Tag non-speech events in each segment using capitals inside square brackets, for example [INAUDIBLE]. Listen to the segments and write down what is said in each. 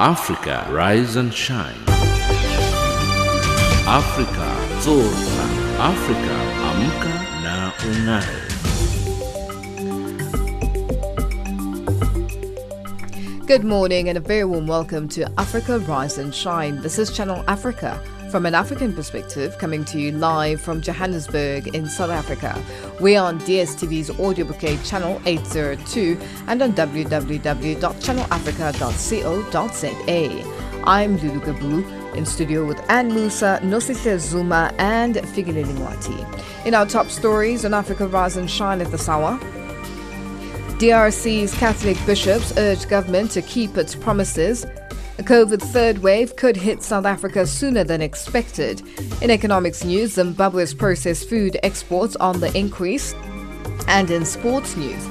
Africa, rise and shine. Africa, zorka. Africa, amka na ung'are. Good morning and a very warm welcome to Africa Rise and Shine. This is Channel Africa from an African perspective, coming to you live from Johannesburg in South Africa. We are on DSTV's audio bouquet channel 802 and on www.channelafrica.co.za. I'm Lulu Gabu in studio with Anne Musa, Nosihle Zuma, and Figileli Nwati. In our top stories on Africa Rise and Shine at the Sawa, DRC's Catholic bishops urge government to keep its promises. A COVID third wave could hit South Africa sooner than expected. In economics news, Zimbabwe's processed food exports on the increase. And in sports news,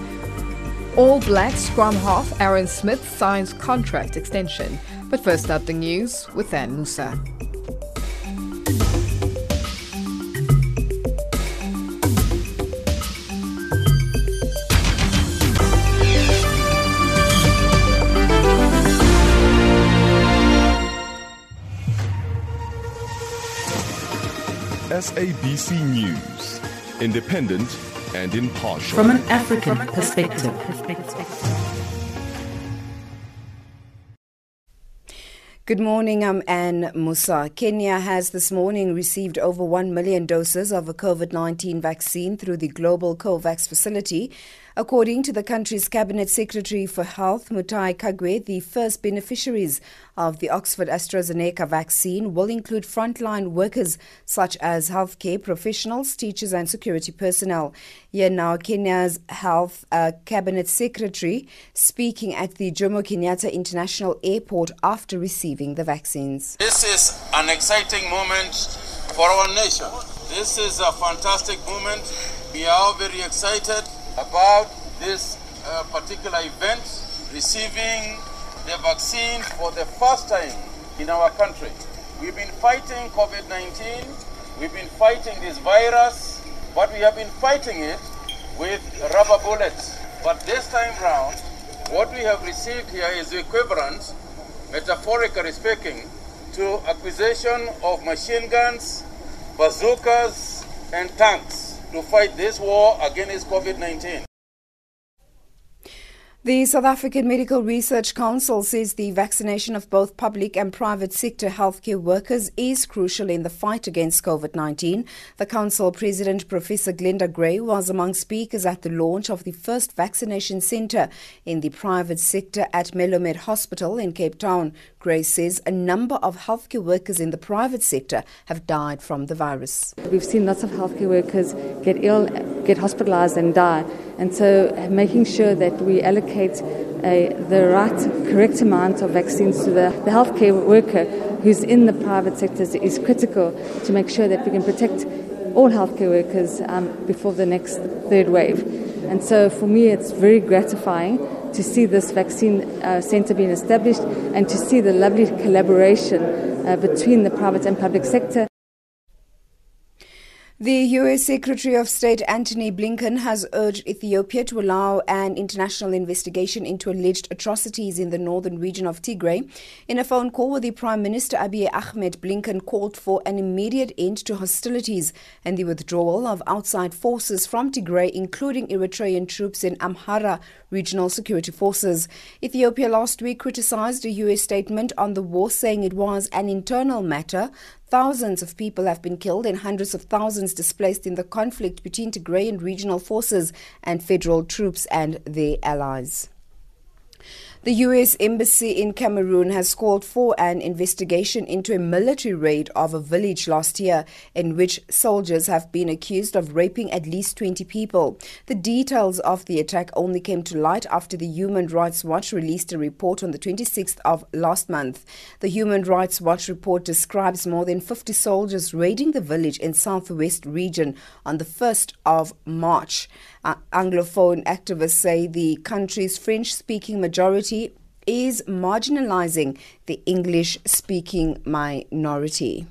All Blacks scrum half Aaron Smith signs contract extension. But first up, the news with Anne Musa. SABC News, independent and impartial. From an African perspective. Good morning, I'm Anne Musa. Kenya has this morning received over 1 million doses of a COVID 19 vaccine through the Global COVAX facility. According to the country's Cabinet Secretary for Health, Mutahi Kagwe, the first beneficiaries of the Oxford AstraZeneca vaccine will include frontline workers such as healthcare professionals, teachers, and security personnel. Here now, Kenya's Health uh, Cabinet Secretary speaking at the Jomo Kenyatta International Airport after receiving the vaccines. This is an exciting moment for our nation. This is a fantastic moment. We are all very excited about this uh, particular event, receiving the vaccine for the first time in our country. We've been fighting COVID 19, we've been fighting this virus, but we have been fighting it with rubber bullets. But this time round, what we have received here is equivalent, metaphorically speaking, to acquisition of machine guns, bazookas, and tanks to fight this war against COVID 19. The South African Medical Research Council says the vaccination of both public and private sector healthcare workers is crucial in the fight against COVID 19. The Council President, Professor Glenda Gray, was among speakers at the launch of the first vaccination centre in the private sector at Melomed Hospital in Cape Town. Gray says a number of healthcare workers in the private sector have died from the virus. We've seen lots of healthcare workers get ill, get hospitalized, and die. And so, making sure that we allocate a, the right, correct amount of vaccines to the, the healthcare worker who's in the private sector is critical to make sure that we can protect all healthcare workers um, before the next third wave. And so, for me, it's very gratifying to see this vaccine uh, centre being established and to see the lovely collaboration uh, between the private and public sector. The U.S. Secretary of State Antony Blinken has urged Ethiopia to allow an international investigation into alleged atrocities in the northern region of Tigray. In a phone call with the Prime Minister Abiy Ahmed, Blinken called for an immediate end to hostilities and the withdrawal of outside forces from Tigray, including Eritrean troops in Amhara regional security forces. Ethiopia last week criticized a U.S. statement on the war, saying it was an internal matter. Thousands of people have been killed and hundreds of thousands displaced in the conflict between Tigrayan regional forces and federal troops and their allies. The U.S. Embassy in Cameroon has called for an investigation into a military raid of a village last year in which soldiers have been accused of raping at least 20 people. The details of the attack only came to light after the Human Rights Watch released a report on the 26th of last month. The Human Rights Watch report describes more than 50 soldiers raiding the village in southwest region on the 1st of March. Uh, Anglophone activists say the country's French speaking majority is marginalizing the English speaking minority.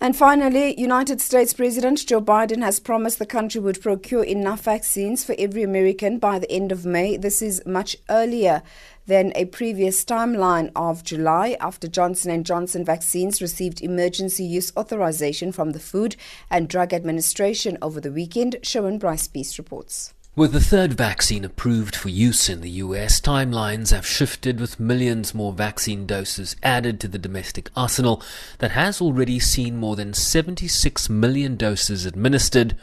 And finally, United States President Joe Biden has promised the country would procure enough vaccines for every American by the end of May. This is much earlier than a previous timeline of July after Johnson & Johnson vaccines received emergency use authorization from the Food and Drug Administration over the weekend, Sherwin Bryce Pease reports. With the third vaccine approved for use in the US, timelines have shifted with millions more vaccine doses added to the domestic arsenal that has already seen more than 76 million doses administered,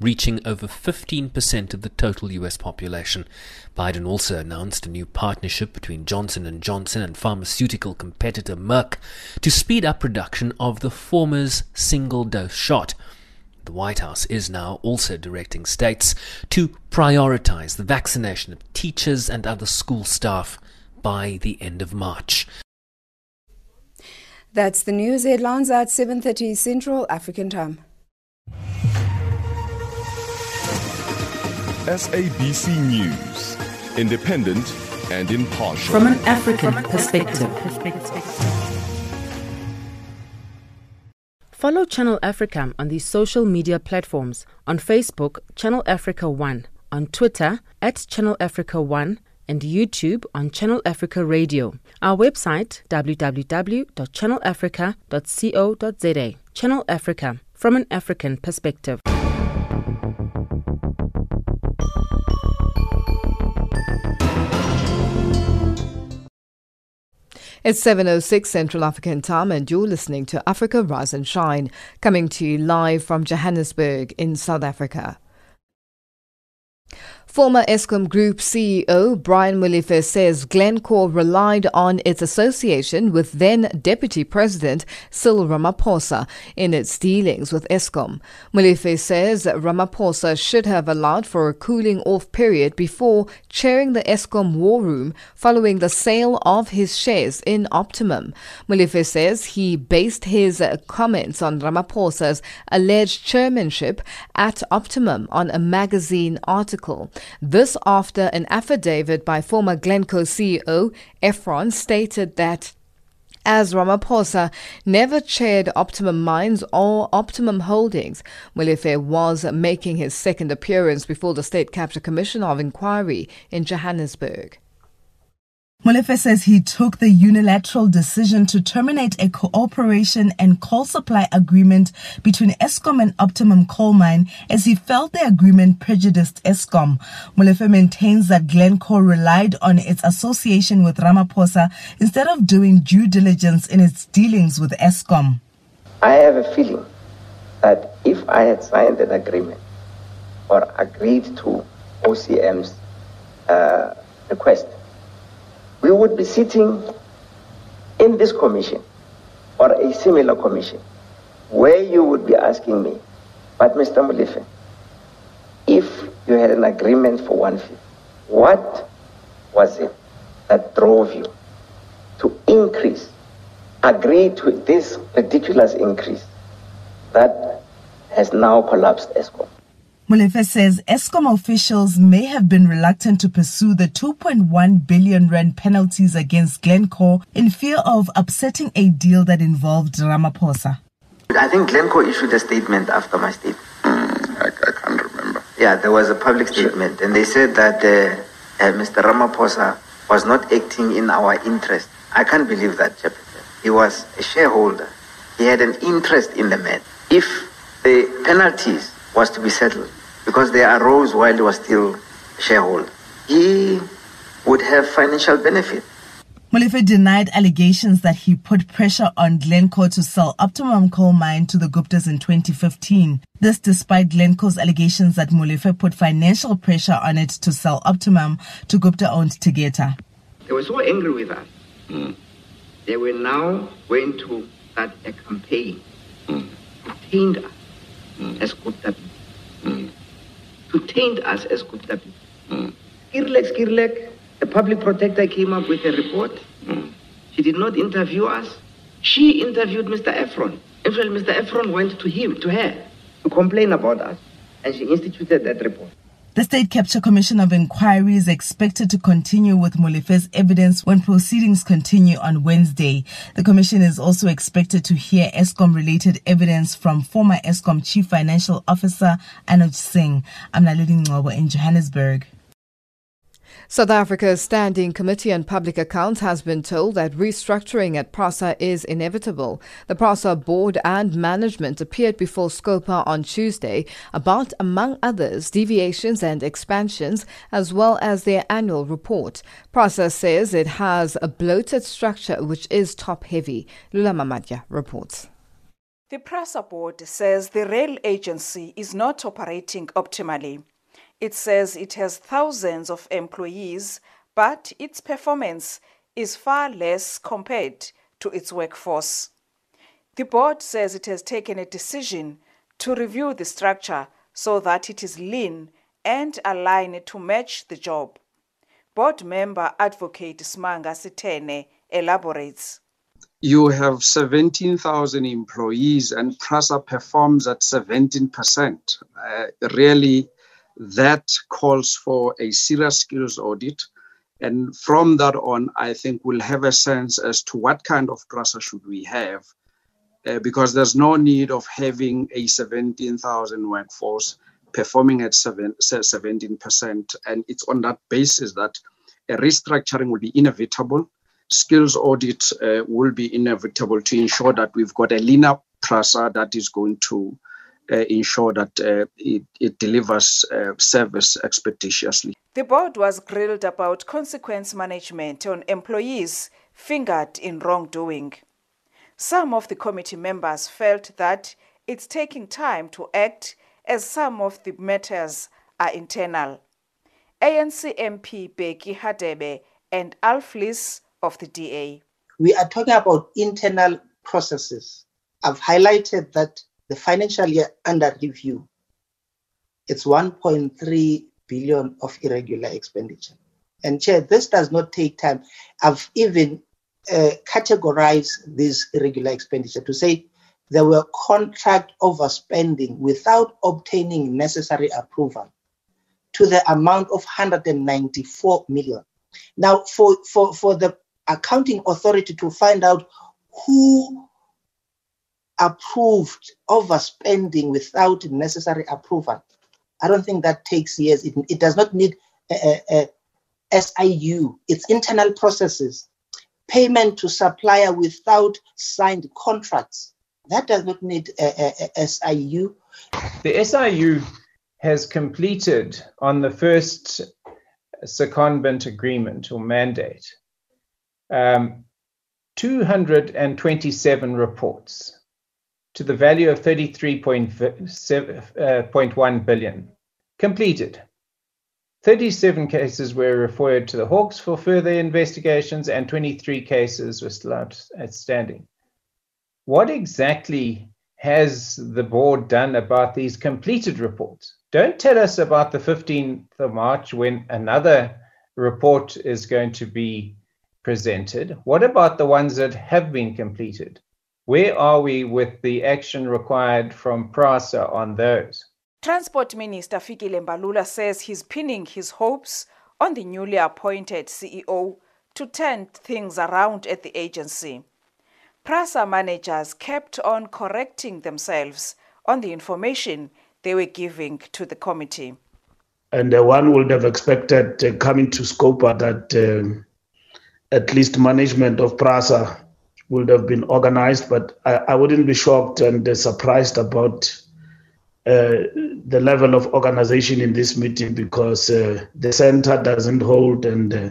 reaching over 15% of the total US population. Biden also announced a new partnership between Johnson & Johnson and pharmaceutical competitor Merck to speed up production of the former's single-dose shot. The White House is now also directing states to prioritize the vaccination of teachers and other school staff by the end of March. That's the news headlines at 7:30 Central African Time. SABC News, independent and impartial. From an African perspective. Follow Channel Africa on these social media platforms on Facebook, Channel Africa 1, on Twitter, at Channel Africa 1, and YouTube on Channel Africa Radio. Our website, www.channelafrica.co.za. Channel Africa, from an African perspective. It's 7.06 Central African time and you're listening to Africa Rise and Shine, coming to you live from Johannesburg in South Africa. Former Eskom Group CEO Brian Molefe says Glencore relied on its association with then Deputy President Cyril Ramaphosa in its dealings with Eskom. Molefe says Ramaphosa should have allowed for a cooling off period before chairing the Eskom war room following the sale of his shares in Optimum. Molefe says he based his comments on Ramaphosa's alleged chairmanship at Optimum on a magazine article. This after an affidavit by former Glencore CEO Ephron stated that as Ramaphosa never chaired Optimum Mines or Optimum Holdings, Molefe was making his second appearance before the State Capture Commission of Inquiry in Johannesburg. Molefe says he took the unilateral decision to terminate a cooperation and coal supply agreement between Eskom and Optimum Coal Mine as he felt the agreement prejudiced Eskom. Molefe maintains that Glencore relied on its association with Ramaphosa instead of doing due diligence in its dealings with Eskom. I have a feeling that if I had signed an agreement or agreed to OCM's uh, request, we would be sitting in this commission or a similar commission where you would be asking me, but Mr. Molefe, if you had an agreement for one fee, what was it that drove you to increase, agree to this ridiculous increase that has now collapsed Eskom? Molefe says Eskom officials may have been reluctant to pursue the 2.1 billion rand penalties against Glencore in fear of upsetting a deal that involved Ramaphosa. I think Glencore issued a statement after my statement. Mm, I, I, can't remember. Yeah, there was a public statement, and they said that uh, uh, Mr. Ramaphosa was not acting in our interest. I can't believe that, Jefferson. He was a shareholder. He had an interest in the matter. If the penalties was to be settled because they arose while he was still shareholder. He would have financial benefit. Molefe denied allegations that he put pressure on Glencore to sell Optimum Coal Mine to the Guptas in 2015. This despite Glencore's allegations that Molefe put financial pressure on it to sell Optimum to Gupta-owned Tegeta. They were so angry with us. Mm. They were now going to start a campaign mm. to taint us mm. as Gupta. Mm. To taint us as Gupta people. Mm. Skirlek, Skirlek, the public protector came up with a report. She did not interview us. She interviewed Mr. Ephron. Actually, Mr. Ephron went to him, to her, to complain about us. And she instituted that report. The State Capture Commission of Inquiry is expected to continue with Molefe's evidence when proceedings continue on Wednesday. The commission is also expected to hear Eskom related evidence from former Eskom Chief Financial Officer Anoj Singh. I'm Nalini Ngobo in Johannesburg. South Africa's Standing Committee on Public Accounts has been told that restructuring at PRASA is inevitable. The PRASA board and management appeared before Scopa on Tuesday about, among others, deviations and expansions, as well as their annual report. PRASA says it has a bloated structure which is top heavy. Lula Mamatya reports. The PRASA board says the rail agency is not operating optimally. It says it has thousands of employees, but its performance is far less compared to its workforce. The board says it has taken a decision to review the structure so that it is lean and aligned to match the job. Board member advocate Smanga Sitene elaborates. You have 17,000 employees and PRASA performs at 17%. Uh, really, that calls for a serious skills audit. And from that on, I think we'll have a sense as to what kind of PRASA should we have, uh, because there's no need of having a 17,000 workforce performing at seven, 17%. And it's on that basis that a restructuring will be inevitable. Skills audit uh, will be inevitable to ensure that we've got a leaner PRASA that is going to ensure that uh, it, it, delivers uh, service expeditiously. The board was grilled about consequence management on employees fingered in wrongdoing. Some of the committee members felt that it's taking time to act as some of the matters are internal. ANC MP Bheki Hadebe and Alf Lees of the DA. We are talking about internal processes. I've highlighted that the financial year under review, it's 1.3 billion of irregular expenditure. And Chair, this does not take time. I've even uh, categorized this irregular expenditure to say there were contract overspending without obtaining necessary approval to the amount of 194 million. Now, for, for, for the accounting authority to find out who approved overspending without necessary approval. I don't think that takes years. It, it does not need a, a, a SIU. It's internal processes. Payment to supplier without signed contracts. That does not need a, a SIU. The SIU has completed on the first secondment agreement or mandate um, 227 reports to the value of 33.1 uh, billion. Completed. 37 cases were referred to the Hawks for further investigations, and 23 cases were still outstanding. What exactly has the board done about these completed reports? Don't tell us about the 15th of March when another report is going to be presented. What about the ones that have been completed? Where are we with the action required from PRASA on those? Transport Minister Fikile Mbalula says he's pinning his hopes on the newly appointed CEO to turn things around at the agency. PRASA managers kept on correcting themselves on the information they were giving to the committee. And uh, one would have expected uh, coming to Scopa that uh, at least management of PRASA would have been organized, but I, I wouldn't be shocked and surprised about uh, the level of organization in this meeting because uh, the center doesn't hold and uh,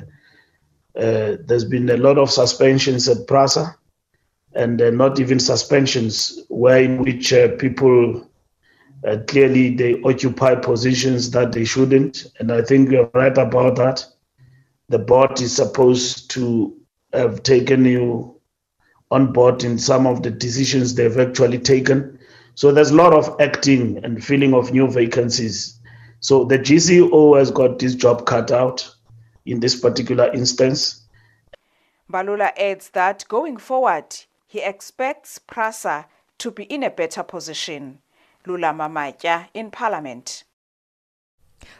uh there's been a lot of suspensions at PRASA and uh, not even suspensions where in which uh, people clearly they occupy positions that they shouldn't and I think you're right about that. The board is supposed to have taken you on board in some of the decisions they've actually taken. So there's a lot of acting and filling of new vacancies. So the GCO has got this job cut out in this particular instance. Mbalula adds that going forward, he expects PRASA to be in a better position. Lula Mamatya in Parliament.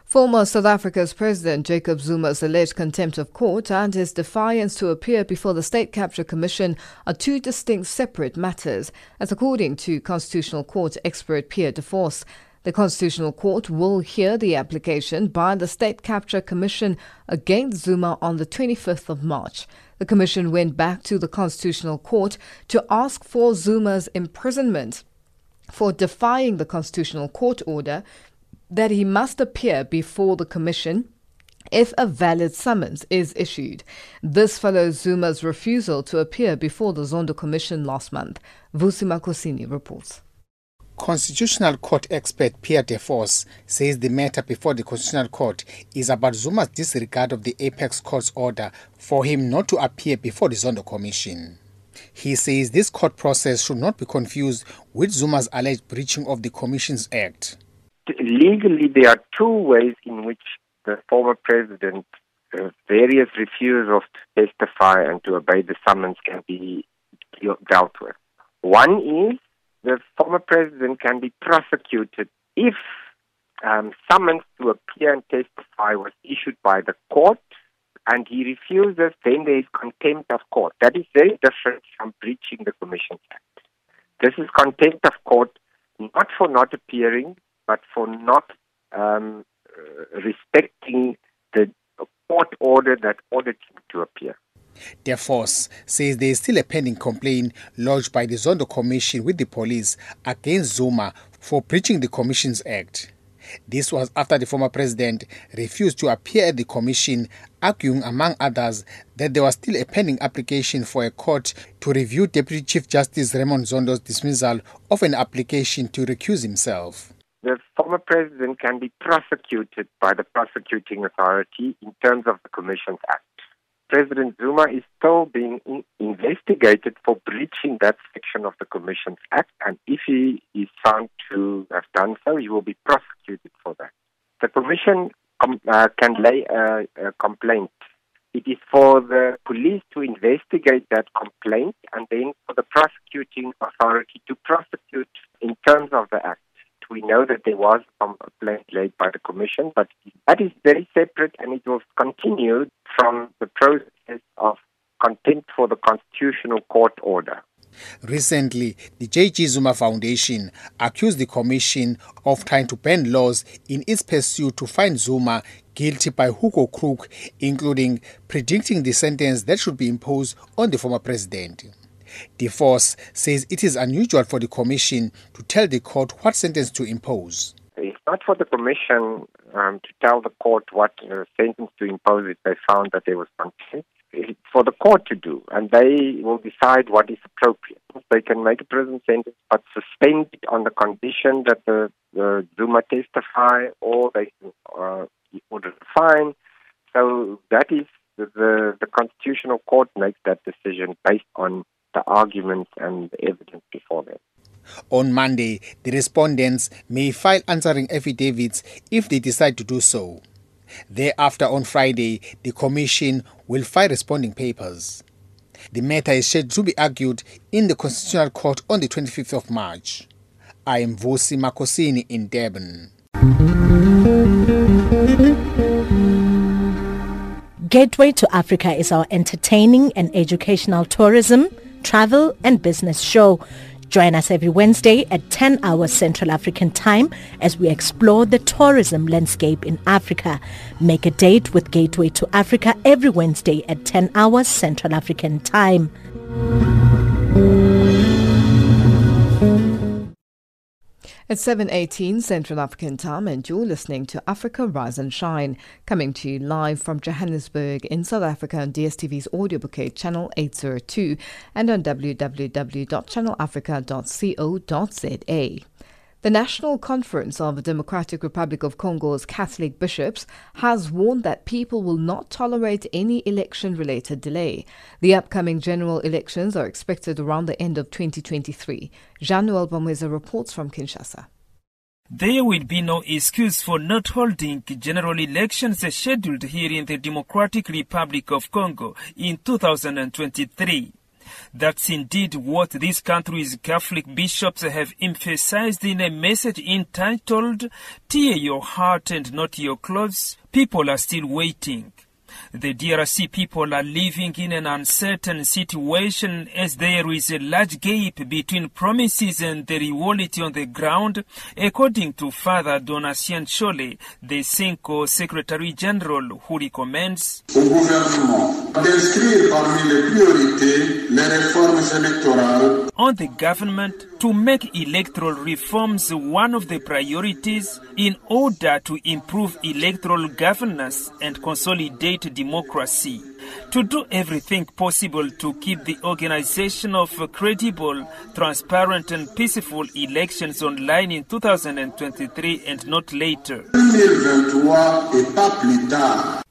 Former South Africa's President Jacob Zuma's alleged contempt of court and his defiance to appear before the State Capture Commission are two distinct separate matters, as according to Constitutional Court expert Pierre de Vos. The Constitutional Court will hear the application by the State Capture Commission against Zuma on the 25th of March. The Commission went back to the Constitutional Court to ask for Zuma's imprisonment for defying the Constitutional Court order that he must appear before the Commission if a valid summons is issued. This follows Zuma's refusal to appear before the Zondo Commission last month. Vusi Makosini reports. Constitutional Court expert Pierre De Vos says the matter before the Constitutional Court is about Zuma's disregard of the Apex Court's order for him not to appear before the Zondo Commission. He says this court process should not be confused with Zuma's alleged breaching of the Commissions Act. Legally, there are two ways in which the former president uh, various refusals to testify and to obey the summons can be dealt with. One is the former president can be prosecuted if um, summons to appear and testify was issued by the court and he refuses, then there is contempt of court. That is very different from breaching the Commissions Act. This is contempt of court not for not appearing, but for not um, respecting the court order that ordered him to appear. De Vos says there is still a pending complaint lodged by the Zondo Commission with the police against Zuma for breaching the Commissions Act. This was after the former president refused to appear at the commission, arguing, among others, that there was still a pending application for a court to review Deputy Chief Justice Raymond Zondo's dismissal of an application to recuse himself. The former president can be prosecuted by the prosecuting authority in terms of the Commissions Act. President Zuma is still being in- investigated for breaching that section of the Commissions Act, and if he is found to have done so, he will be prosecuted for that. The Commission com- uh, can lay a, a complaint. It is for the police to investigate that complaint and then for the prosecuting authority to prosecute in terms of the Act we know that there was a complaint laid by the Commission, but that is very separate and it was continued from the process of contempt for the Constitutional Court order. Recently, the JG Zuma Foundation accused the Commission of trying to bend laws in its pursuit to find Zuma guilty by hook or crook, including predicting the sentence that should be imposed on the former president. De Vos says it is unusual for the Commission to tell the court what sentence to impose. It's not for the Commission um, to tell the court what uh, sentence to impose if they found that there was contempt. It's for the court to do, and they will decide what is appropriate. They can make a prison sentence, but suspend it on the condition that the, the Zuma testify, or they can uh, order a fine. So that is the, the, the Constitutional Court makes that decision based on the arguments and the evidence before them. On Monday, the respondents may file answering affidavits if they decide to do so. Thereafter, on Friday, the Commission will file responding papers. The matter is scheduled to be argued in the Constitutional Court on the 25th of March. I am Vusi Makosini in Durban. Gateway to Africa is our entertaining and educational tourism travel and business show. Join us every Wednesday at 10 hours Central African Time as we explore the tourism landscape in Africa. Make a date with Gateway to Africa every Wednesday at 10 hours Central African Time. It's 7.18 Central African Time and you're listening to Africa Rise and Shine, coming to you live from Johannesburg in South Africa on DSTV's audio bouquet channel 802 and on www.channelafrica.co.za. The National Conference of the Democratic Republic of Congo's Catholic bishops has warned that people will not tolerate any election related delay. The upcoming general elections are expected around the end of 2023. Jean Noel Bamweza reports from Kinshasa. There will be no excuse for not holding general elections scheduled here in the Democratic Republic of Congo in 2023. That's indeed what this country's Catholic bishops have emphasized in a message entitled, Tear your heart and not your clothes. People are still waiting. The DRC people are living in an uncertain situation as there is a large gap between promises and the reality on the ground, according to Father Donatien Nshole, the CENCO Secretary General, who recommends au gouvernement d'inscrire parmi les priorités les réformes électorales. On the government to make electoral reforms one of the priorities in order to improve electoral governance and consolidate democracy. To do everything possible to keep the organization of credible, transparent, and peaceful elections online in 2023 and not later.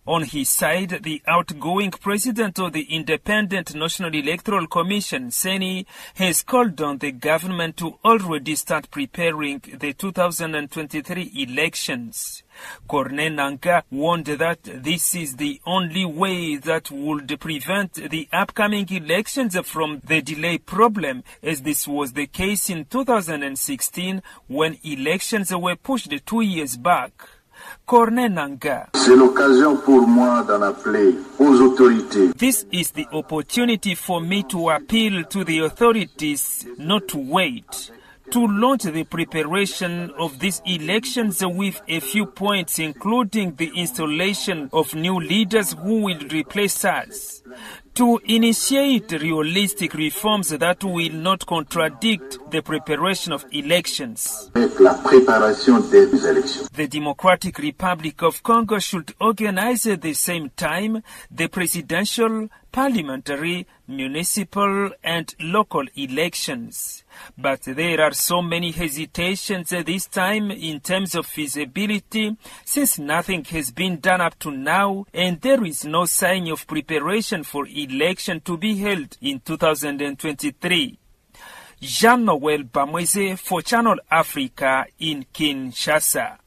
2023 et pas plus tard. On his side, the outgoing president of the Independent National Electoral Commission, CENI, has called on the government to already start preparing the 2023 elections. Corneille Nangaa warned that this is the only way that would prevent the upcoming elections from the delay problem, as this was the case in 2016 when elections were pushed two years back. Corneille Nangaa. C'est l'occasion pour moi d'en appeler aux autorités. This is the opportunity for me to appeal to the authorities not to wait. To launch the preparation of these elections with a few points, including the installation of new leaders who will replace us. To initiate realistic reforms that will not contradict the preparation of elections. La préparation des élections. The Democratic Republic of Congo should organize at the same time the presidential, parliamentary, municipal, and local elections. But there are so many hesitations this time in terms of feasibility since nothing has been done up to now and there is no sign of preparation for election to be held in 2023. Jean-Noel Bamweze for Channel Africa in Kinshasa.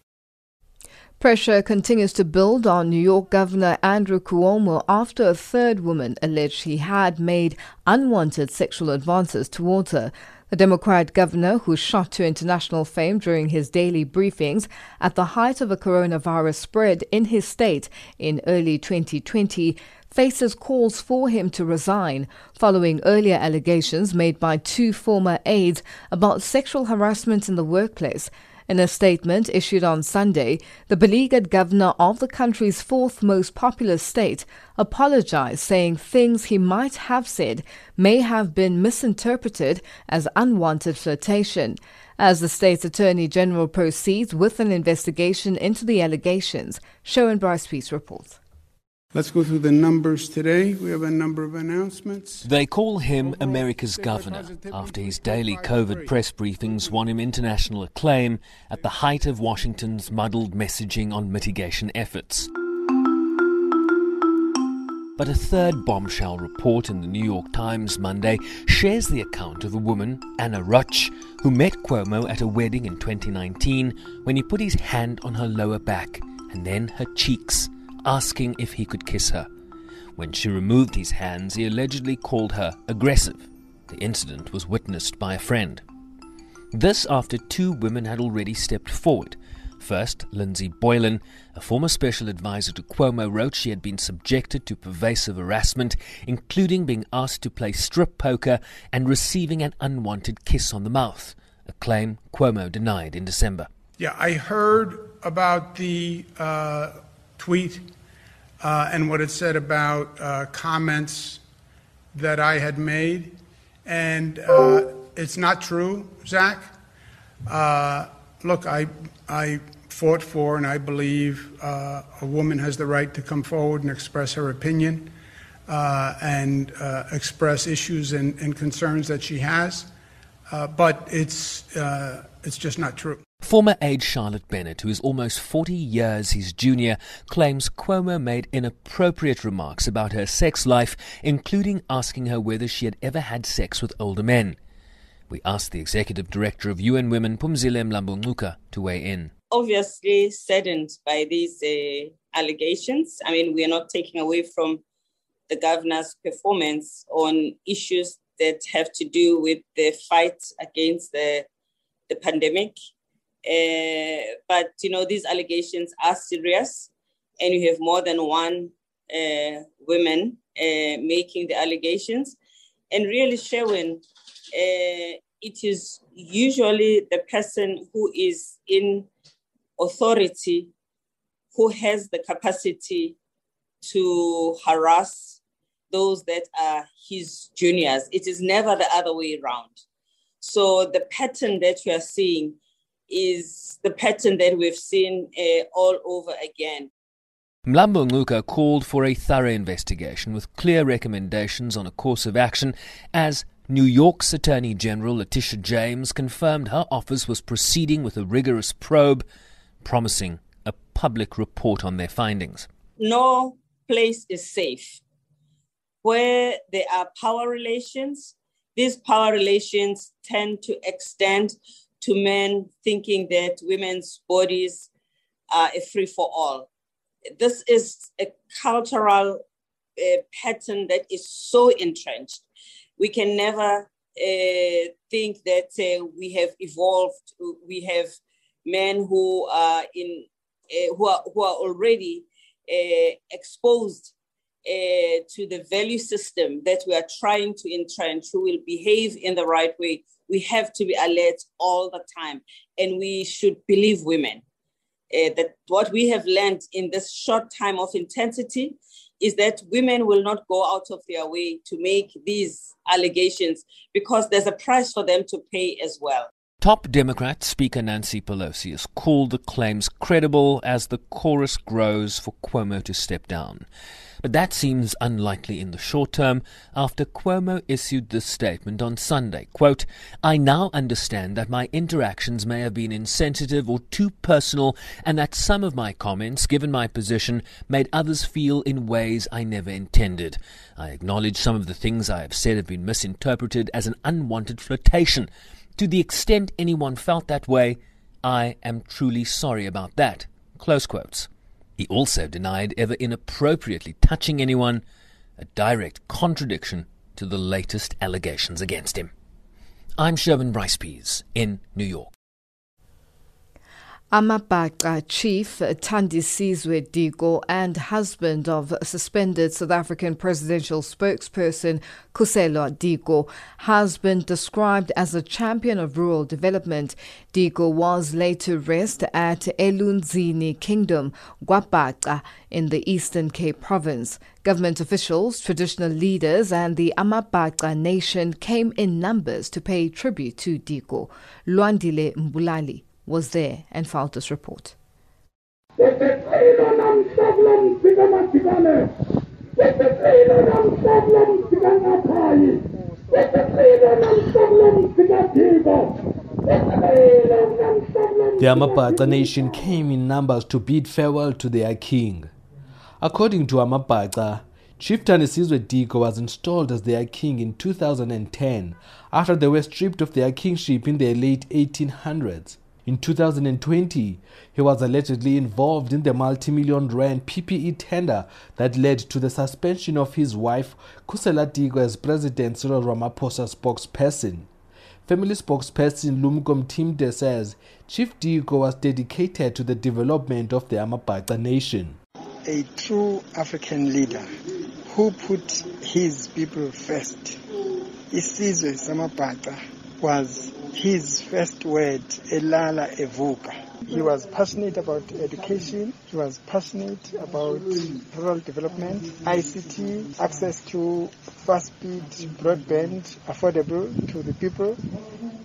Pressure continues to build on New York Governor Andrew Cuomo after a third woman alleged he had made unwanted sexual advances towards her. The Democrat governor, who shot to international fame during his daily briefings at the height of a coronavirus spread in his state in early 2020, faces calls for him to resign following earlier allegations made by two former aides about sexual harassment in the workplace. In a statement issued on Sunday, the beleaguered governor of the country's fourth most populous state apologized, saying things he might have said may have been misinterpreted as unwanted flirtation. As the state's attorney general proceeds with an investigation into the allegations, Sherwin Bryce Pease reports. Let's go through the numbers today. We have a number of announcements. They call him America's governor after his daily COVID press briefings won him international acclaim at the height of Washington's muddled messaging on mitigation efforts. But a third bombshell report in the New York Times Monday shares the account of a woman, Anna Ruch, who met Cuomo at a wedding in 2019 when he put his hand on her lower back and then her cheeks asking if he could kiss her. When she removed his hands, he allegedly called her aggressive. The incident was witnessed by a friend. This after two women had already stepped forward. First, Lindsey Boylan, a former special advisor to Cuomo, wrote she had been subjected to pervasive harassment, including being asked to play strip poker and receiving an unwanted kiss on the mouth, a claim Cuomo denied in December. Yeah, I heard about the uh, tweet uh, and what it said about uh, comments that I had made. And uh, it's not true, Zach. Uh, look, I, I fought for and I believe uh, a woman has the right to come forward and express her opinion uh, and express issues and, and, concerns that she has. but it's, it's just not true. Former aide Charlotte Bennett, who is almost 40 years his junior, claims Cuomo made inappropriate remarks about her sex life, including asking her whether she had ever had sex with older men. We asked the executive director of UN Women, Phumzile Mlambo-Ngcuka, to weigh in. Obviously saddened by these uh, allegations. I mean, we are not taking away from the governor's performance on issues that have to do with the fight against the, the pandemic. Uh, but, you know, these allegations are serious, and you have more than one uh, women uh, making the allegations. And really, Sherwin, uh, it is usually the person who is in authority who has the capacity to harass those that are his juniors. It is never the other way around. So the pattern that you are seeing is the pattern that we've seen uh, all over again. Mlambo Ngcuka called for a thorough investigation with clear recommendations on a course of action as New York's Attorney General Letitia James confirmed her office was proceeding with a rigorous probe, promising a public report on their findings. No place is safe. Where there are power relations, these power relations tend to extend to men thinking that women's bodies are a free for all. This is a cultural uh, pattern that is so entrenched. We can never uh, think that uh, we have evolved. We have men who are in uh, who are who are already uh, exposed uh, to the value system that we are trying to entrench, who will behave in the right way. We have to be alert all the time, and we should believe women. Uh, that what we have learned in this short time of intensity is that women will not go out of their way to make these allegations because there's a price for them to pay as well. Top Democrat Speaker Nancy Pelosi has called the claims credible as the chorus grows for Cuomo to step down. But that seems unlikely in the short term after Cuomo issued this statement on Sunday. Quote, I now understand that my interactions may have been insensitive or too personal and that some of my comments, given my position, made others feel in ways I never intended. I acknowledge some of the things I have said have been misinterpreted as an unwanted flirtation. To the extent anyone felt that way, I am truly sorry about that. Close quotes. He also denied ever inappropriately touching anyone, a direct contradiction to the latest allegations against him. I'm Sherwin Bryce Pease in New York. Amabhaca chief Thandisizwe Diko and husband of suspended South African presidential spokesperson Khusela Diko has been described as a champion of rural development. Diko was laid to rest at Elunzini Kingdom, Gwabhaca, in the Eastern Cape province. Government officials, traditional leaders, and the Amabhaca nation came in numbers to pay tribute to Diko. Luandile Mbulali was there and filed this report. The Amabhaca nation came in numbers to bid farewell to their king. According to Amabhaca, Chief Thandisizwe Diko was installed as their king in 2010 after they were stripped of their kingship in the late 1800s. In 2020, he was allegedly involved in the multi-million rand PPE tender that led to the suspension of his wife Khusela Diko as President Cyril Ramaphosa spokesperson. Family spokesperson Lumko Mthimde says Chief Diko was dedicated to the development of the Amabhaca nation. A true African leader who put his people first. Isizwe Samabhaca was his first word, Elala Evuka. He was passionate about education. He was passionate about rural development, ICT, access to fast-speed broadband, affordable to the people.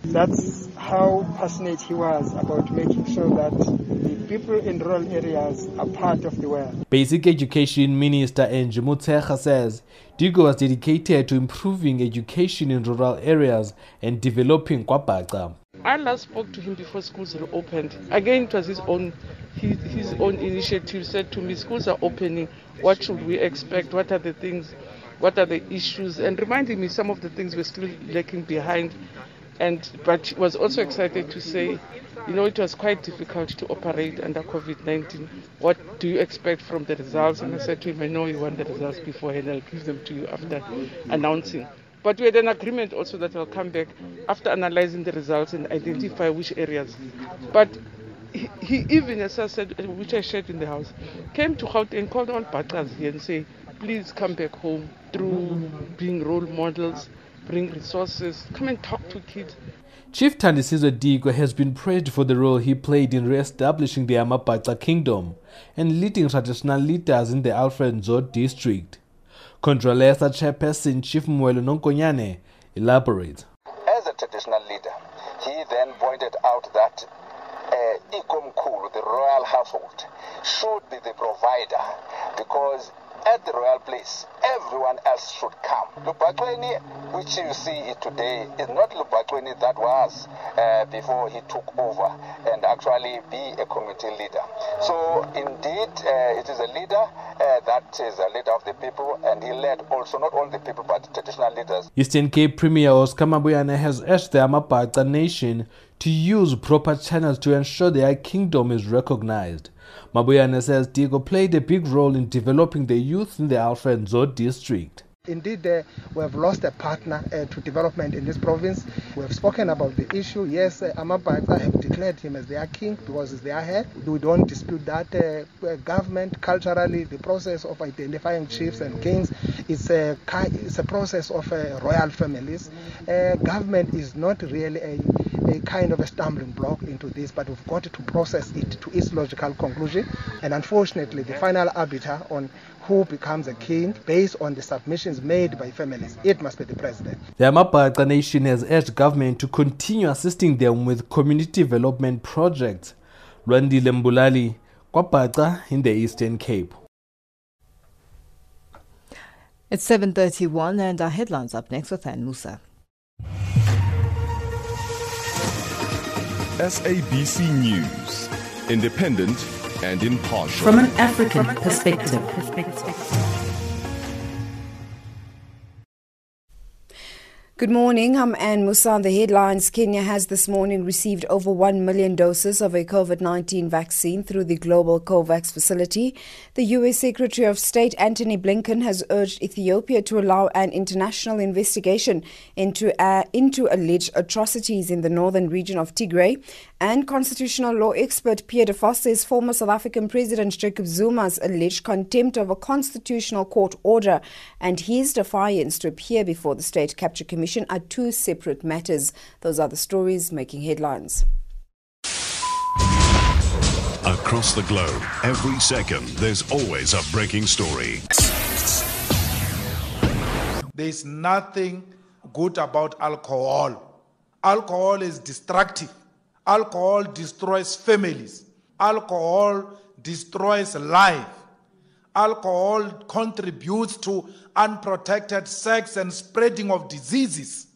That's how passionate he was about making sure that the people in rural areas are part of the world. Basic Education Minister Angie Motshekga says Diko was dedicated to improving education in rural areas and developing Gwabhaca. I last spoke to him before schools reopened. Again, it was his own his, his own initiative. Said to me, schools are opening. What should we expect? What are the things? What are the issues? And reminding me some of the things we're still lacking behind. And but was also excited to say, you know, it was quite difficult to operate under COVID-19. What do you expect from the results? And I said to him, I know you want the results beforehand. I'll give them to you after announcing. But we had an agreement also that I'll come back after analyzing the results and identify which areas. But he, he even, as I said, uh, which I shared in the house, came to Gauteng, and called all partners here and say, please come back home through being role models, bring resources, come and talk to kids. Chief Thandisizwe Diko has been praised for the role he played in re-establishing the Amabhaca kingdom and leading traditional leaders in the Alfred Nzo district. Contralesa chairperson Chief Mwelo Nonkonyana elaborates. As a traditional leader, he then pointed out that uh, the royal household, should be the provider because at the royal place, everyone else should come. Lubakweni, which you see today, is not Lubakweni that was uh, before he took over and actually be a community leader. So indeed, uh, it is a leader uh, that is a leader of the people, and he led also not all the people but traditional leaders. Eastern Cape Premier Oscar Mabuyane has urged the Amabhaca nation to use proper channels to ensure their kingdom is recognized. Mabuyane says Diko played a big role in developing the youth in the Alfred Nzo district. Indeed, uh, we have lost a partner uh, to development in this province. We have spoken about the issue. Yes, uh, Amabhaca have declared him as their king because he's their head. We don't dispute that. Uh, government, culturally, the process of identifying chiefs and kings is a, it's a process of uh, royal families. Uh, government is not really a, a kind of a stumbling block into this, but we've got to process it to its logical conclusion. And unfortunately, the final arbiter on who becomes a king based on the submissions made by families. It must be the president. The Amabhaca Nation has urged government to continue assisting them with community development projects. Randy Lembulali, Kwabhaca in the Eastern Cape. It's 7.31 and our headlines up next with Anne Musa. SABC News, independent and impartial. From an African perspective. Good morning. I'm Anne Musan. The headlines Kenya has this morning received over 1 million doses of a COVID 19 vaccine through the global COVAX facility. The U.S. Secretary of State Antony Blinken has urged Ethiopia to allow an international investigation into, uh, into alleged atrocities in the northern region of Tigray. And constitutional law expert Pierre de Vos says former South African President Jacob Zuma's alleged contempt of a constitutional court order and his defiance to appear before the State Capture Commission are two separate matters. Those are the stories making headlines. Across the globe, every second, there's always a breaking story. There's nothing good about alcohol. Alcohol is destructive. Alcohol destroys families. Alcohol destroys life. Alcohol contributes to unprotected sex and spreading of diseases.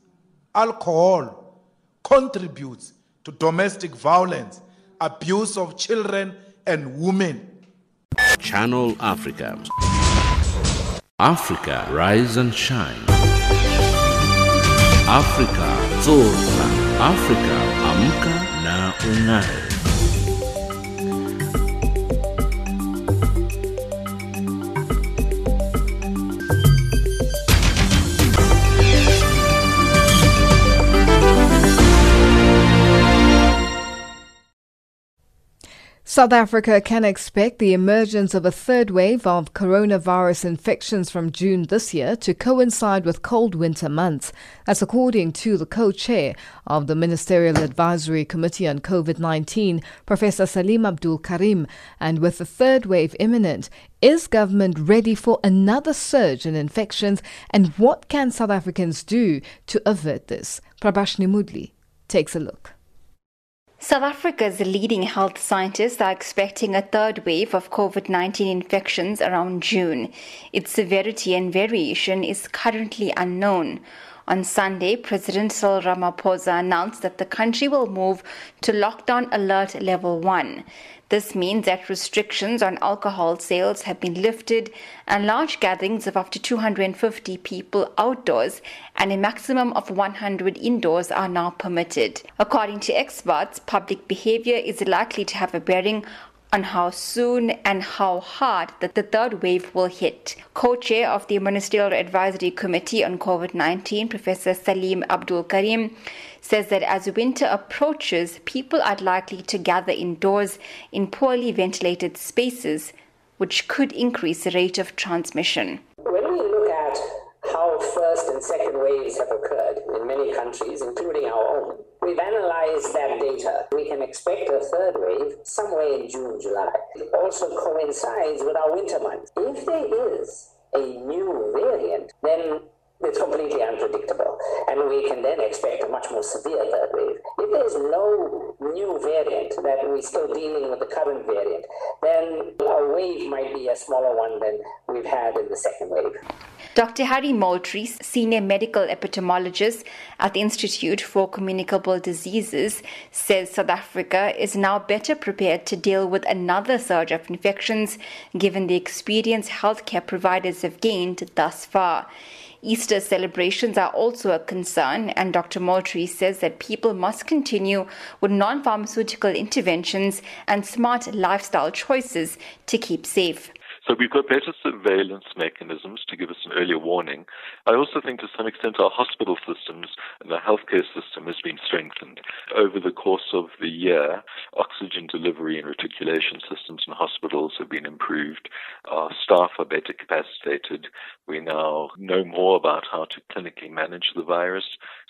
Alcohol contributes to domestic violence, abuse of children and women. Channel Africa. Africa, rise and shine. Africa, zorka. Africa, amka na ung'are. South Africa can expect the emergence of a third wave of coronavirus infections from June this year to coincide with cold winter months. That's according to the co chair of the Ministerial Advisory Committee on COVID 19, Professor Salim Abdool Karim. And with the third wave imminent, is government ready for another surge in infections? And what can South Africans do to avert this? Prabashni Mudli takes a look. South Africa's leading health scientists are expecting a third wave of COVID 19 infections around June. Its severity and variation is currently unknown. On Sunday, President Cyril Ramaphosa announced that the country will move to lockdown alert level 1. This means that restrictions on alcohol sales have been lifted and large gatherings of up to 250 people outdoors and a maximum of 100 indoors are now permitted. According to experts, public behavior is likely to have a bearing on how soon and how hard that the third wave will hit. Co-chair of the Ministerial Advisory Committee on COVID-19, Professor Salim Abdool Karim, says that as winter approaches, people are likely to gather indoors in poorly ventilated spaces, which could increase the rate of transmission. When we look at how first and second waves have occurred in many countries, including our own, We've analyzed that data. We can expect a third wave somewhere in June, July. It also coincides with our winter months. If there is a new variant, then it's completely unpredictable. And we can then expect a much more severe third wave. If there's no new variant, that we're still dealing with the current variant, then a wave might be a smaller one than we've had in the second wave. Dr. Harry Moultrie, senior medical epidemiologist at the Institute for Communicable Diseases, says South Africa is now better prepared to deal with another surge of infections given the experience healthcare providers have gained thus far. Easter celebrations are also a concern, and Dr. Moultrie says that people must continue with non pharmaceutical interventions and smart lifestyle choices to keep safe. So we've got better surveillance mechanisms to give us an earlier warning. I also think to some extent our hospital systems and the healthcare system has been strengthened. Over the course of the year, oxygen delivery and reticulation systems in hospitals have been improved. Our staff are better capacitated. We now know more about how to clinically manage the virus.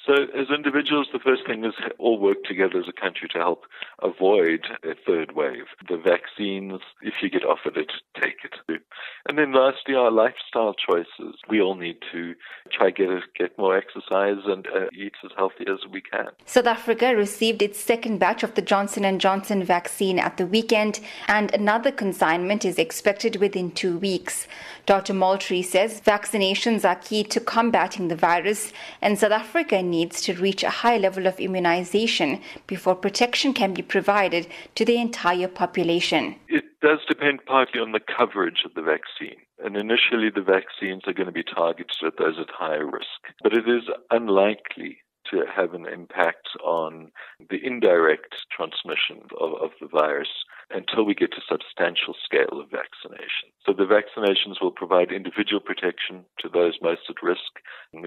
So, as individuals, the first thing is all work together as a country to help avoid a third wave. The vaccines, if you get offered it, take it. And then lastly, our lifestyle choices. We all need to try get get more exercise and uh, eat as healthy as we can. South Africa received its second batch of the Johnson & Johnson vaccine at the weekend and another consignment is expected within 2 weeks. Dr. Moultrie says vaccinations are key to combating the virus and South Africa needs to reach a high level of immunization before protection can be provided to the entire population. It does depend partly on the coverage of the vaccine. And initially, the vaccines are going to be targeted at those at higher risk. But it is unlikely to have an impact on the indirect transmission of, of the virus until we get to substantial scale of vaccination. So the vaccinations will provide individual protection to those most at risk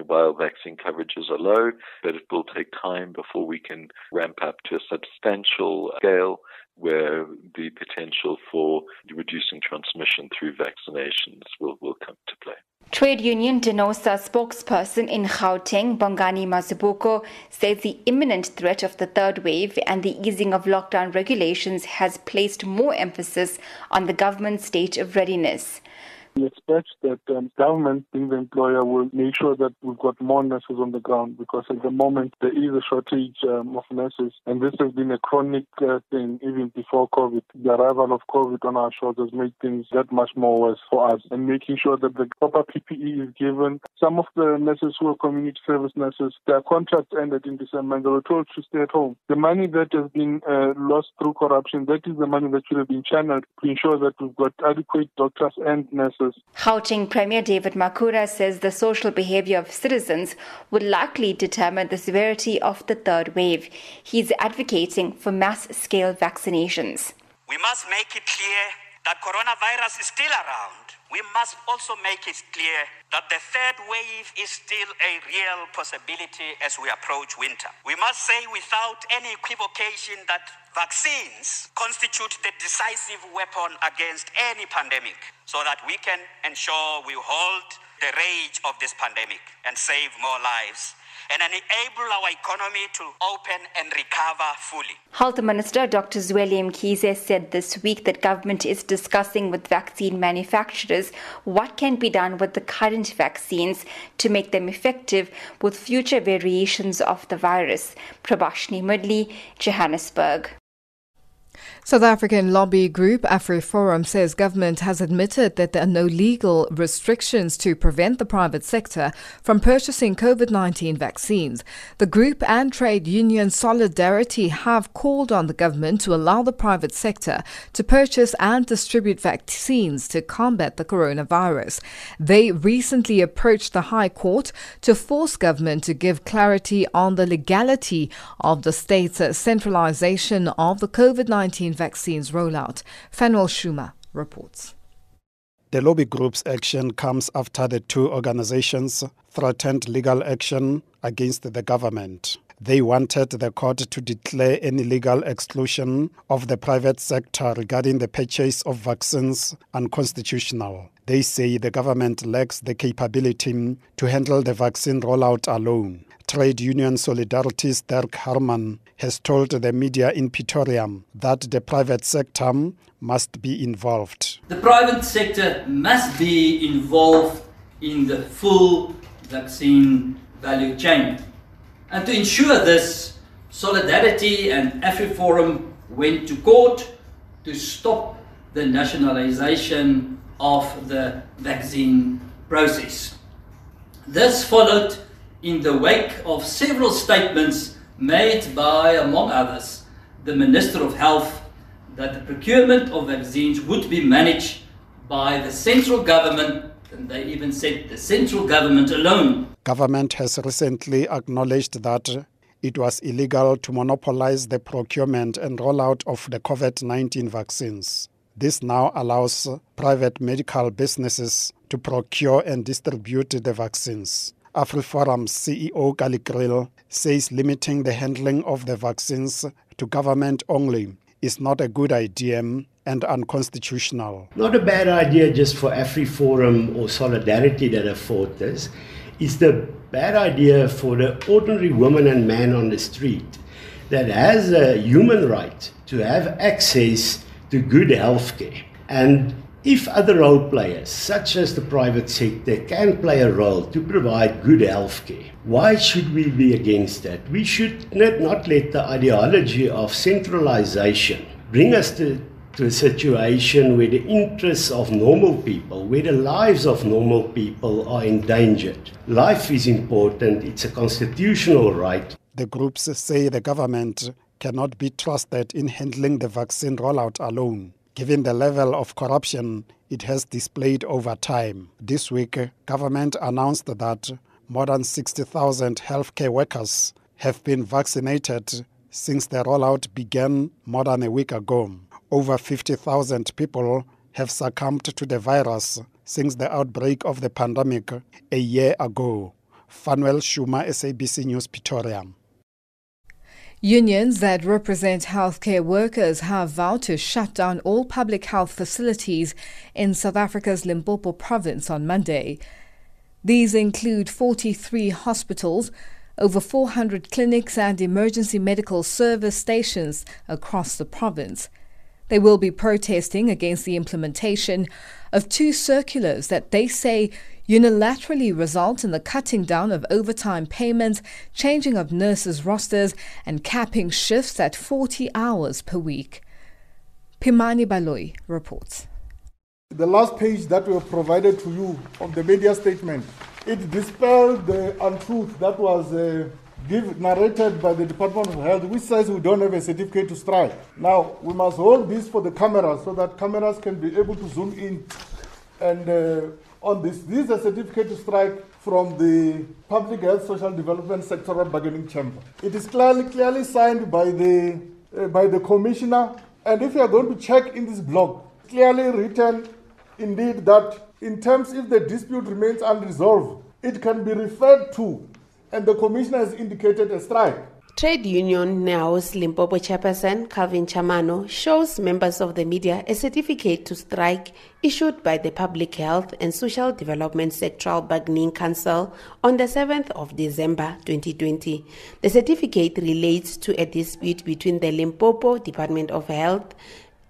while vaccine coverages are low, but it will take time before we can ramp up to a substantial scale where the potential for reducing transmission through vaccinations will, will come to play. Trade Union Denosa spokesperson in Gauteng, Bongani Mazibuko, says the imminent threat of the third wave and the easing of lockdown regulations has placed more emphasis on the government's state of readiness. We expect that um, government, being the employer, will make sure that we've got more nurses on the ground because at the moment there is a shortage um, of nurses, and this has been a chronic uh, thing even before COVID. The arrival of COVID on our shoulders made things that much more worse for us, and making sure that the proper PPE is given. Some of the nurses who are community service nurses, their contracts ended in December, and they were told to stay at home. The money that has been uh, lost through corruption, that is the money that should have been channeled to ensure that we've got adequate doctors and nurses services. Premier David Makhura says the social behavior of citizens would likely determine the severity of the third wave. He's advocating for mass scale vaccinations. We must make it clear that coronavirus is still around. We must also make it clear that the third wave is still a real possibility as we approach winter. We must say without any equivocation that vaccines constitute the decisive weapon against any pandemic so that we can ensure we hold the rage of this pandemic and save more lives and enable our economy to open and recover fully. Health Minister Dr. Zweli Mkhize said this week that government is discussing with vaccine manufacturers what can be done with the current vaccines to make them effective with future variations of the virus. Prabashni Mudli, Johannesburg. South African lobby group AfriForum says government has admitted that there are no legal restrictions to prevent the private sector from purchasing COVID 19 vaccines. The group and trade union Solidarity have called on the government to allow the private sector to purchase and distribute vaccines to combat the coronavirus. They recently approached the High Court to force government to give clarity on the legality of the state's centralization of the COVID 19 vaccines rollout. Fanuel Schumer reports. The lobby group's action comes after the two organizations threatened legal action against the government. They wanted the court to declare any legal exclusion of the private sector regarding the purchase of vaccines unconstitutional. They say the government lacks the capability to handle the vaccine rollout alone. Trade Union Solidarity's Dirk Hermann has told the media in Pretoria that the private sector must be involved. The private sector must be involved in the full vaccine value chain. And to ensure this, Solidarity and AfriForum went to court to stop the nationalization of the vaccine process. This followed in the wake of several statements made by, among others, the Minister of Health that the procurement of vaccines would be managed by the central government, and they even said the central government alone. Government has recently acknowledged that it was illegal to monopolize the procurement and rollout of the COVID 19 vaccines. This now allows private medical businesses to procure and distribute the vaccines. AfriForum's CEO Kallie Kriel says limiting the handling of the vaccines to government only is not a good idea and unconstitutional. Not a bad idea just for AfriForum or Solidarity that have fought this. It's the bad idea for the ordinary woman and man on the street that has a human right to have access to good health care. And if other role players, such as the private sector, can play a role to provide good health care, why should we be against that? We should not let the ideology of centralization bring us to, to a situation where the interests of normal people, where the lives of normal people are endangered. Life is important, it's a constitutional right. The groups say the government cannot be trusted in handling the vaccine rollout alone given the level of corruption it has displayed over time. This week, government announced that more than 60,000 healthcare workers have been vaccinated since the rollout began more than a week ago. Over 50,000 people have succumbed to the virus since the outbreak of the pandemic a year ago. Fanuel Schumer, SABC News, Pretoria. Unions that represent healthcare workers have vowed to shut down all public health facilities in South Africa's Limpopo province on Monday. These include 43 hospitals, over 400 clinics, and emergency medical service stations across the province. They will be protesting against the implementation of two circulars that they say unilaterally result in the cutting down of overtime payments, changing of nurses' rosters, and capping shifts at 40 hours per week. Pimani Baloi reports. The last page that we have provided to you of the media statement, it dispelled the untruth that was uh, give, narrated by the Department of Health, which says we don't have a certificate to strike. Now, we must hold this for the cameras so that cameras can be able to zoom in and uh, on this. This is a certificate strike from the Public Health Social Development Sectoral Bargaining Chamber. It is clearly, clearly signed by the, uh, by the commissioner. And if you are going to check in this blog, clearly written indeed that in terms if the dispute remains unresolved, it can be referred to, and the commissioner has indicated a strike. Trade Union NEHAWU's Limpopo chairperson Calvin Chamano shows members of the media a certificate to strike issued by the Public Health and Social Development Sectoral Bargaining Council on the 7th of December 2020. The certificate relates to a dispute between the Limpopo Department of Health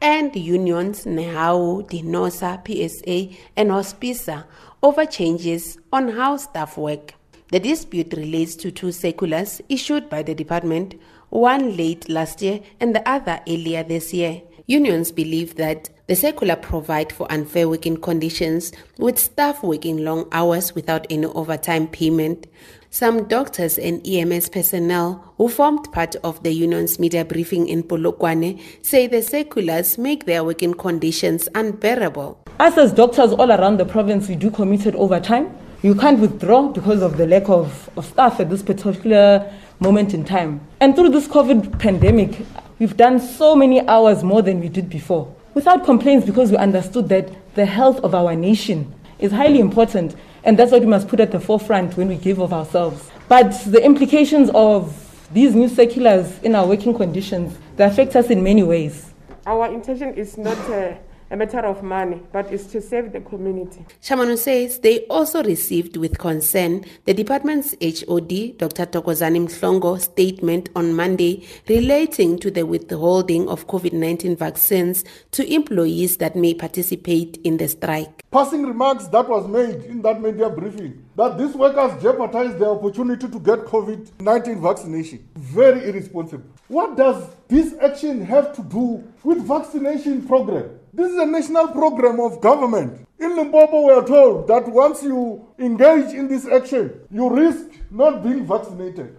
and unions NEAO, Denosa, PSA, and Hospersa over changes on how staff work. The dispute relates to two circulars issued by the department, one late last year and the other earlier this year. Unions believe that the circular provide for unfair working conditions with staff working long hours without any overtime payment. Some doctors and EMS personnel who formed part of the union's media briefing in Polokwane say the circulars make their working conditions unbearable. Us as doctors all around the province, we do committed overtime. You can't withdraw because of the lack of, of staff at this particular moment in time. And through this COVID pandemic, we've done so many hours more than we did before without complaints because we understood that the health of our nation is highly important and that's what we must put at the forefront when we give of ourselves. But the implications of these new circulars in our working conditions, they affect us in many ways. Our intention is not uh, a matter of money, but it's to save the community. Chamano says they also received with concern the department's HOD, Dr. Thokozani Mhlongo, statement on Monday relating to the withholding of COVID 19 vaccines to employees that may participate in the strike. Passing remarks that was made in that media briefing that these workers jeopardize their opportunity to get COVID 19 vaccination. Very irresponsible. What does this action have to do with vaccination program? This is a national program of government. In Limpopo, we are told that once you engage in this action, you risk not being vaccinated.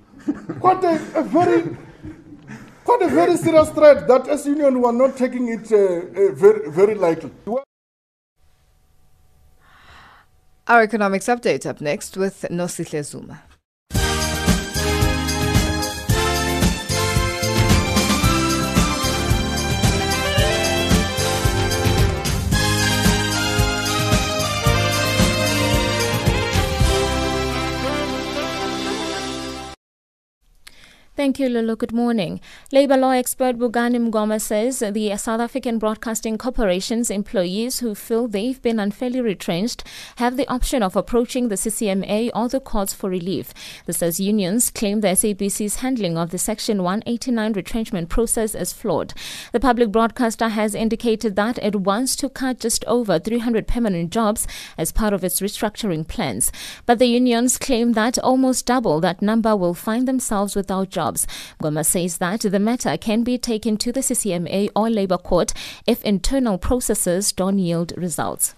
[LAUGHS] quite a, a, very, quite a very serious threat that as union we are not taking it uh, uh, very, very lightly. Our economics update up next with Nosihle Zuma. Thank you, Lulu. Good morning. Labour law expert Bongani Mngoma says the South African Broadcasting Corporation's employees who feel they've been unfairly retrenched have the option of approaching the CCMA or the courts for relief. This as unions claim the SABC's handling of the Section 189 retrenchment process is flawed. The public broadcaster has indicated that it wants to cut just over 300 permanent jobs as part of its restructuring plans. But the unions claim that almost double that number will find themselves without jobs jobs. Mngoma says that the matter can be taken to the CCMA or Labour Court if internal processes don't yield results.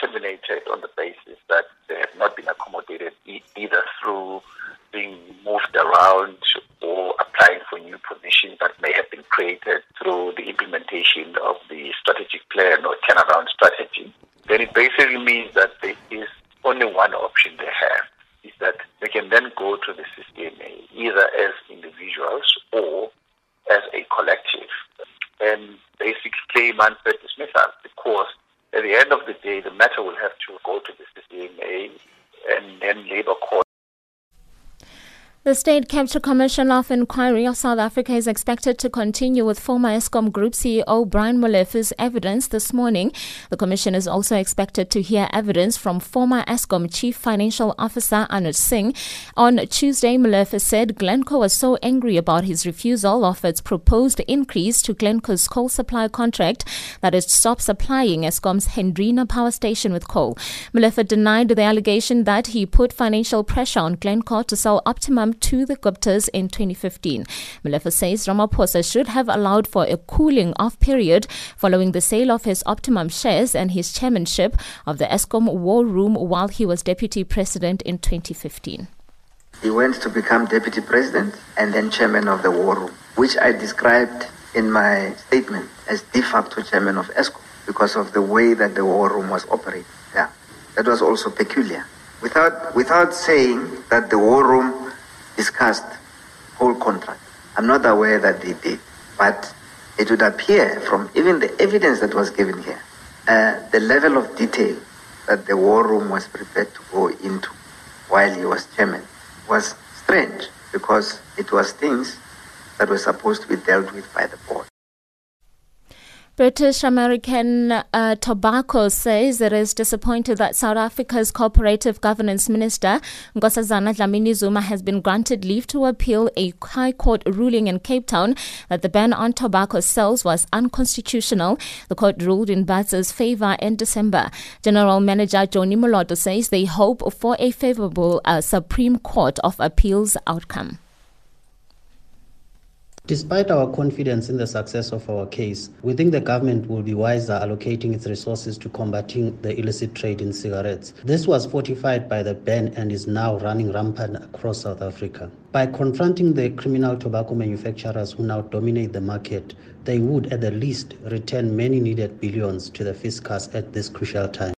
Terminated on the basis that they have not been accommodated either through being moved around or applying for new positions that may have been created through the implementation of the strategic plan or turnaround strategy, then it basically means that there is only one option they have is that they can then go to the CCMA eh, either as individuals or as a collective. And basically claim unfair dismissal ah, because at the end of the day the matter will have to go to the CCMA eh, and then Labour Court the State Capture Commission of Inquiry of South Africa is expected to continue with former Eskom Group CEO Brian Molefe's evidence this morning. The Commission is also expected to hear evidence from former Eskom Chief Financial Officer Anoj Singh. On Tuesday, Molefe said Glencore was so angry about his refusal of its proposed increase to Glencore's coal supply contract that it stopped supplying Eskom's Hendrina power station with coal. Molefe denied the allegation that he put financial pressure on Glencore to sell Optimum to the Guptas in 2015. Molefe says Ramaphosa should have allowed for a cooling off period following the sale of his Optimum shares and his chairmanship of the Eskom War Room while he was deputy president in 2015. He went to become deputy president and then chairman of the War Room, which I described in my statement as de facto chairman of Eskom because of the way that the War Room was operated. Yeah, that was also peculiar. Without, without saying that the War Room discussed whole contract. I'm not aware that they did, but it would appear from even the evidence that was given here, uh, the level of detail that the war room was prepared to go into while he was chairman was strange because it was things that were supposed to be dealt with by the board. British American uh, Tobacco says it is disappointed that South Africa's Cooperative Governance Minister Nkosazana Dlamini Zuma has been granted leave to appeal a High Court ruling in Cape Town that the ban on tobacco sales was unconstitutional. The court ruled in BATSA's favor in December. General Manager Johnny Moloto says they hope for a favorable uh, Supreme Court of Appeals outcome Despite our confidence in the success of our case, we think the government will be wiser allocating its resources to combating the illicit trade in cigarettes. This was fortified by the ban and is now running rampant across South Africa. By confronting the criminal tobacco manufacturers who now dominate the market, they would at the least return many needed billions to the fiscus at this crucial time.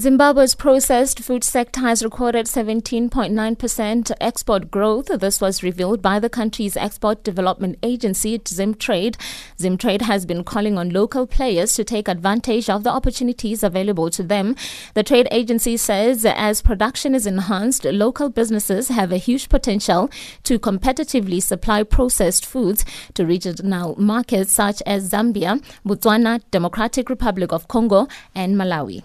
Zimbabwe's processed food sector has recorded 17.9% export growth. This was revealed by the country's export development agency, Zimtrade. Zimtrade has been calling on local players to take advantage of the opportunities available to them. The trade agency says as production is enhanced, local businesses have a huge potential to competitively supply processed foods to regional markets such as Zambia, Botswana, Democratic Republic of Congo, and Malawi.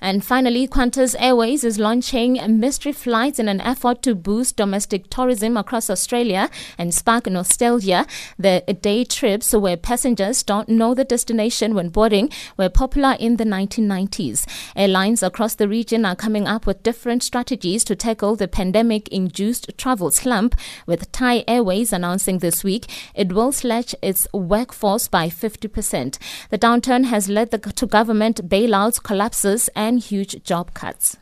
And finally, Qantas Airways is launching mystery flights in an effort to boost domestic tourism across Australia and spark nostalgia. The day trips where passengers don't know the destination when boarding were popular in the 1990s. Airlines across the region are coming up with different strategies to tackle the pandemic induced travel slump, with Thai Airways announcing this week it will slash its workforce by 50%. The downturn has led the, to government bailouts, collapses, and and huge job cuts.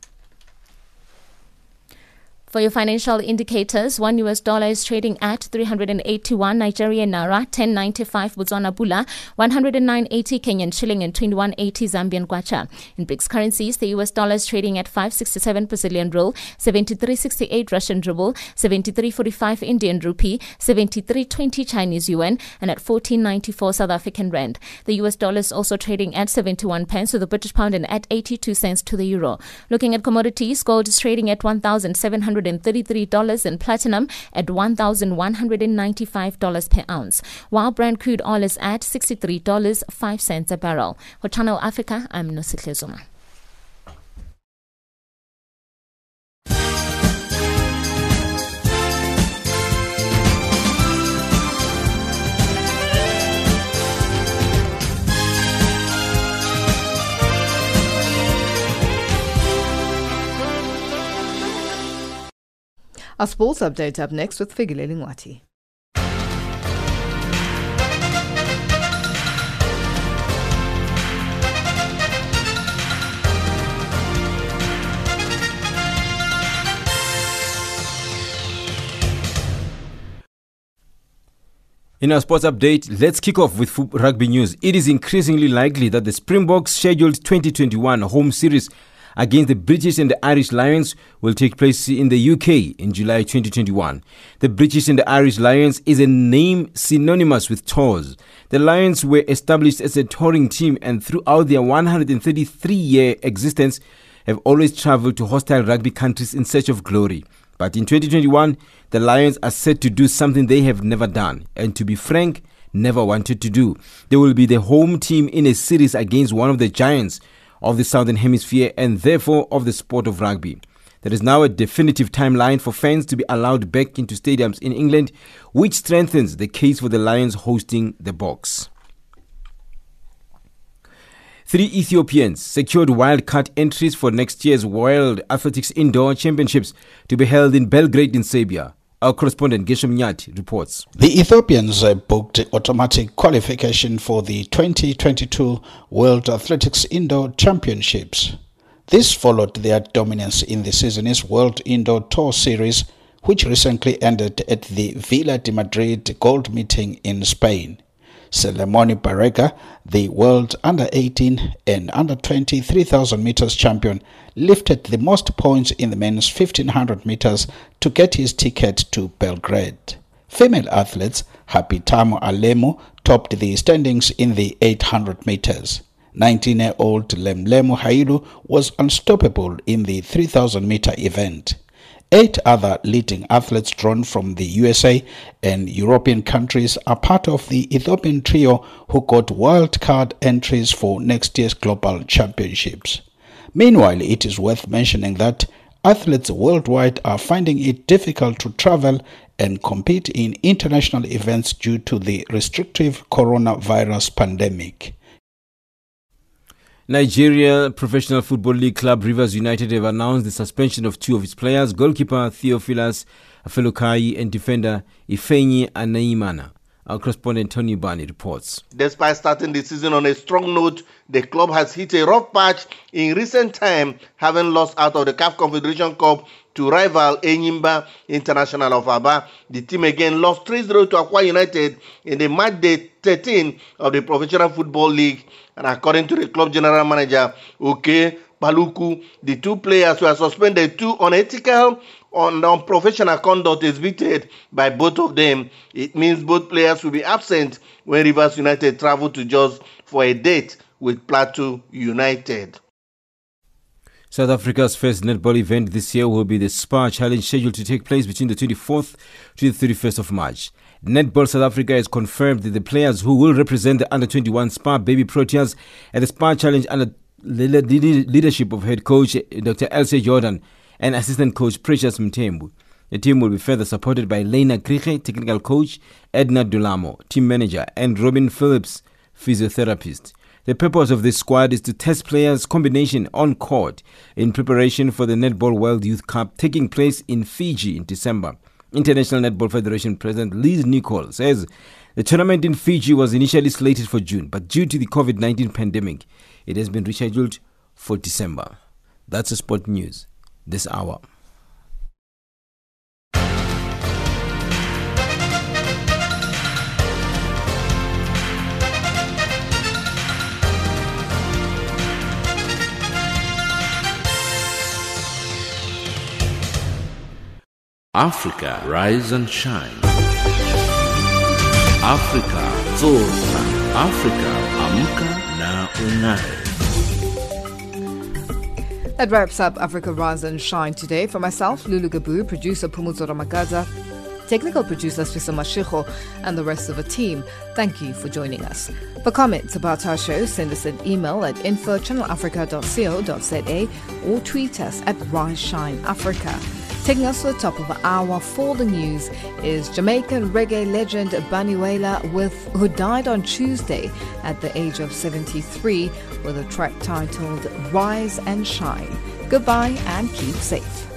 For your financial indicators, one US dollar is trading at 381 Nigerian naira, 1095 Botswana pula, 109.80 Kenyan shilling, and 21.80 Zambian kwacha. In BRICS currencies, the US dollar is trading at 567 Brazilian real, 73.68 Russian ruble, 73.45 Indian rupee, 73.20 Chinese yuan, and at 14.94 South African rand. The US dollar is also trading at 71 pence to the British pound and at 82 cents to the euro. Looking at commodities, gold is trading at 1,700 $133 and platinum at $1,195 per ounce, while Brent crude oil is at $63.05 a barrel. For Channel Africa, I'm Nosihle Our sports update up next with Figile Lingwati. In our sports update, let's kick off with rugby news. It is increasingly likely that the Springboks scheduled 2021 home series against the British and the Irish Lions will take place in the UK in July 2021. The British and the Irish Lions is a name synonymous with tours. The Lions were established as a touring team and throughout their 133 year existence have always traveled to hostile rugby countries in search of glory. But in 2021, the Lions are set to do something they have never done, and to be frank, never wanted to do. They will be the home team in a series against one of the giants of the Southern Hemisphere and therefore of the sport of rugby. There is now a definitive timeline for fans to be allowed back into stadiums in England, which strengthens the case for the Lions hosting the Boks. Three Ethiopians secured wildcard entries for next year's World Athletics Indoor Championships to be held in Belgrade in Serbia. Our correspondent Geshem Nyati reports. The Ethiopians uh, booked automatic qualification for the 2022 World Athletics Indoor Championships. This followed their dominance in the season's World Indoor Tour Series, which recently ended at the Villa de Madrid Gold Meeting in Spain. Selemoni Barega, the world under 18 and under 20 3000 meters champion, lifted the most points in the men's 1500 meters to get his ticket to Belgrade. Female athletes Hapitamo Alemo topped the standings in the 800 meters. 19-year-old Lemlemo Hailu was unstoppable in the 3000 meter event. Eight other leading athletes drawn from the USA and European countries are part of the Ethiopian trio who got wildcard entries for next year's Global Championships. Meanwhile, it is worth mentioning that athletes worldwide are finding it difficult to travel and compete in international events due to the restrictive coronavirus pandemic. Nigeria Professional Football League club Rivers United have announced the suspension of two of its players, goalkeeper Theophilus Afelokhai and defender Ifeanyi Anaemena. Our correspondent Tony Bani reports. Despite starting the season on a strong note, the club has hit a rough patch in recent time, having lost out of the CAF Confederation Cup to rival Enyimba International of Aba. The team again lost 3-0 to Akwa United in the match day 13 of the Professional Football League. And according to the club general manager, Okay Paluku, the two players were suspended. Two unethical on unprofessional conduct is exhibited by both of them. It means both players will be absent when Rivers United travel to Jos for a date with Plateau United. South Africa's first netball event this year will be the SPAR Challenge scheduled to take place between the 24th to the 31st of March. Netball South Africa has confirmed that the players who will represent the under 21 SPAR Baby Proteas at the SPAR Challenge under the leadership of head coach Dr. Elsjé Jordaan and assistant coach Precious Mthembu. The team will be further supported by Lena Krige, technical coach, Edna Dulamo, team manager, and Robin Phillips, physiotherapist. The purpose of this squad is to test players' combination on court in preparation for the Netball World Youth Cup taking place in Fiji in December. International Netball Federation President Liz Nicholl says the tournament in Fiji was initially slated for June, but due to the COVID 19 pandemic, it has been rescheduled for December. That's the sport news this hour. Africa, rise and shine. Africa, zorka. Africa, amka na unai. That wraps up Africa Rise and Shine today. For myself, Lulu Gabu, producer Pumuzo Ramagaza, technical producer Swisa Mashicho, and the rest of the team, thank you for joining us. For comments about our show, send us an email at info.channelafrica.co.za or tweet us at Rise Shine Africa. Taking us to the top of our hour for the news is Jamaican reggae legend Bunny Wailer who died on Tuesday at the age of 73 with a track titled Rise and Shine. Goodbye and keep safe.